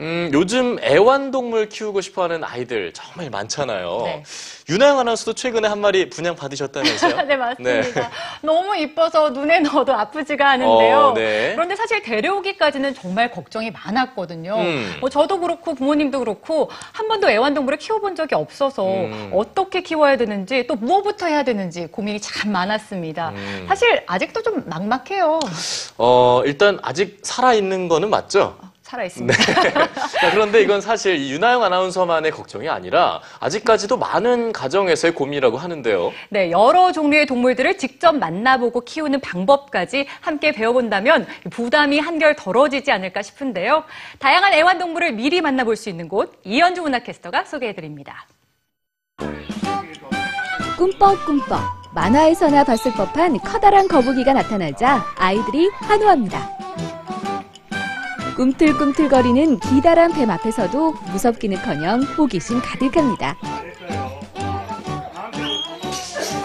음, 요즘 애완동물 키우고 싶어하는 아이들 정말 많잖아요. 네. 윤아영 아나운서도 최근에 한 마리 분양 받으셨다면서요? 네, 맞습니다. 너무 이뻐서 눈에 넣어도 아프지가 않은데요. 어, 네. 그런데 사실 데려오기까지는 정말 걱정이 많았거든요. 음. 뭐 저도 그렇고 부모님도 그렇고 한 번도 애완동물을 키워본 적이 없어서 음. 어떻게 키워야 되는지 또 무엇부터 해야 되는지 고민이 참 많았습니다. 음. 사실 아직도 좀 막막해요. 어, 일단 아직 살아 있는 거는 맞죠? 살아있습니다. 자, 그런데 이건 사실 이 윤아영 아나운서만의 걱정이 아니라 아직까지도 많은 가정에서의 고민이라고 하는데요. 네, 여러 종류의 동물들을 직접 만나보고 키우는 방법까지 함께 배워본다면 부담이 한결 덜어지지 않을까 싶은데요. 다양한 애완동물을 미리 만나볼 수 있는 곳 이현주 문화캐스터가 소개해드립니다. 꿈뻑꿈뻑 만화에서나 봤을 법한 커다란 거북이가 나타나자 아이들이 환호합니다. 꿈틀꿈틀거리는 기다란 뱀 앞에서도 무섭기는커녕 호기심 가득합니다.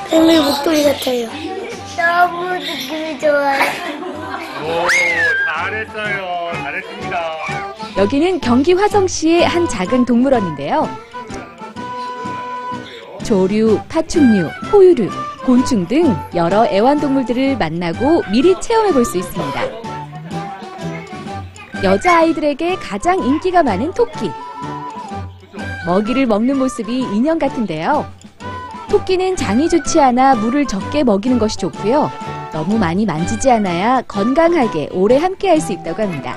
뱀의 목도리 같아요. 너무 느낌이 좋아요. 오, 잘했어요. 잘했습니다. 여기는 경기 화성시의 한 작은 동물원인데요. 조류, 파충류, 포유류, 곤충 등 여러 애완동물들을 만나고 미리 체험해 볼 수 있습니다. 여자아이들에게 가장 인기가 많은 토끼. 먹이를 먹는 모습이 인형 같은데요. 토끼는 장이 좋지 않아 물을 적게 먹이는 것이 좋고요. 너무 많이 만지지 않아야 건강하게 오래 함께 할 수 있다고 합니다.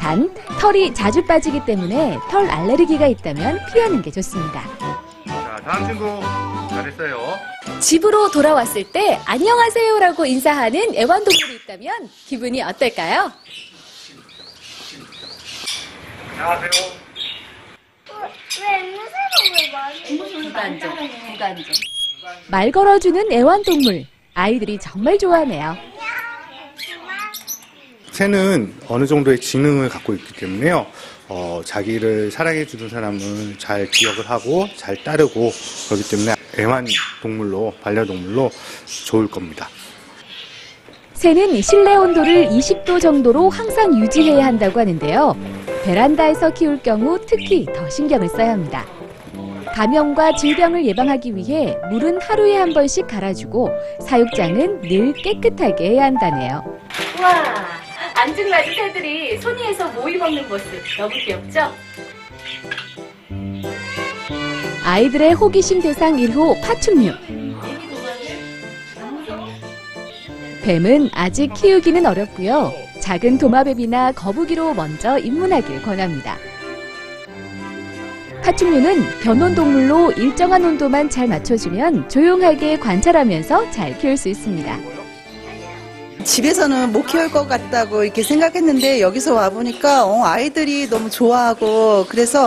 단, 털이 자주 빠지기 때문에 털 알레르기가 있다면 피하는 게 좋습니다. 자, 다음 친구. 잘했어요. 집으로 돌아왔을 때 안녕하세요라고 인사하는 애완동물이 있다면 기분이 어떨까요? 안녕하세요. 왜 많이 말 걸어주는 애완동물. 아이들이 정말 좋아하네요. 새는 어느 정도의 지능을 갖고 있기 때문에요. 어, 자기를 사랑해주는 사람을 잘 기억을 하고 잘 따르고 그렇기 때문에 애완 동물로 반려동물로 좋을 겁니다. 새는 실내 온도를 20도 정도로 항상 유지해야 한다고 하는데요. 베란다에서 키울 경우 특히 더 신경을 써야 합니다. 감염과 질병을 예방하기 위해 물은 하루에 한 번씩 갈아주고 사육장은 늘 깨끗하게 해야 한다네요. 와, 앙증맞은 새들이 손이에서 모이 먹는 모습 너무 귀엽죠? 아이들의 호기심 대상 1호 파충류. 뱀은 아직 키우기는 어렵고요. 작은 도마뱀이나 거북이로 먼저 입문하길 권합니다. 파충류는 변온동물로 일정한 온도만 잘 맞춰주면 조용하게 관찰하면서 잘 키울 수 있습니다. 집에서는 못 키울 것 같다고 이렇게 생각했는데 여기서 와 보니까 어, 아이들이 너무 좋아하고 그래서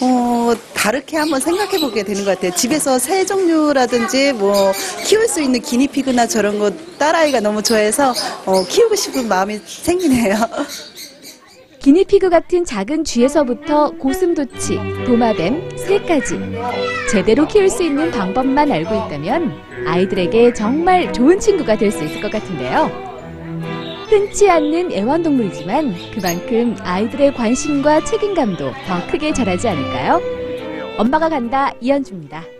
어, 다르게 한번 생각해 보게 되는 것 같아요. 집에서 새 종류라든지 뭐 키울 수 있는 기니피그나 저런 거 딸아이가 너무 좋아해서 어, 키우고 싶은 마음이 생기네요. 기니피그 같은 작은 쥐에서부터 고슴도치, 도마뱀, 새까지 제대로 키울 수 있는 방법만 알고 있다면 아이들에게 정말 좋은 친구가 될 수 있을 것 같은데요. 흔치 않는 애완동물이지만 그만큼 아이들의 관심과 책임감도 더 크게 자라지 않을까요? 엄마가 간다 이현주입니다.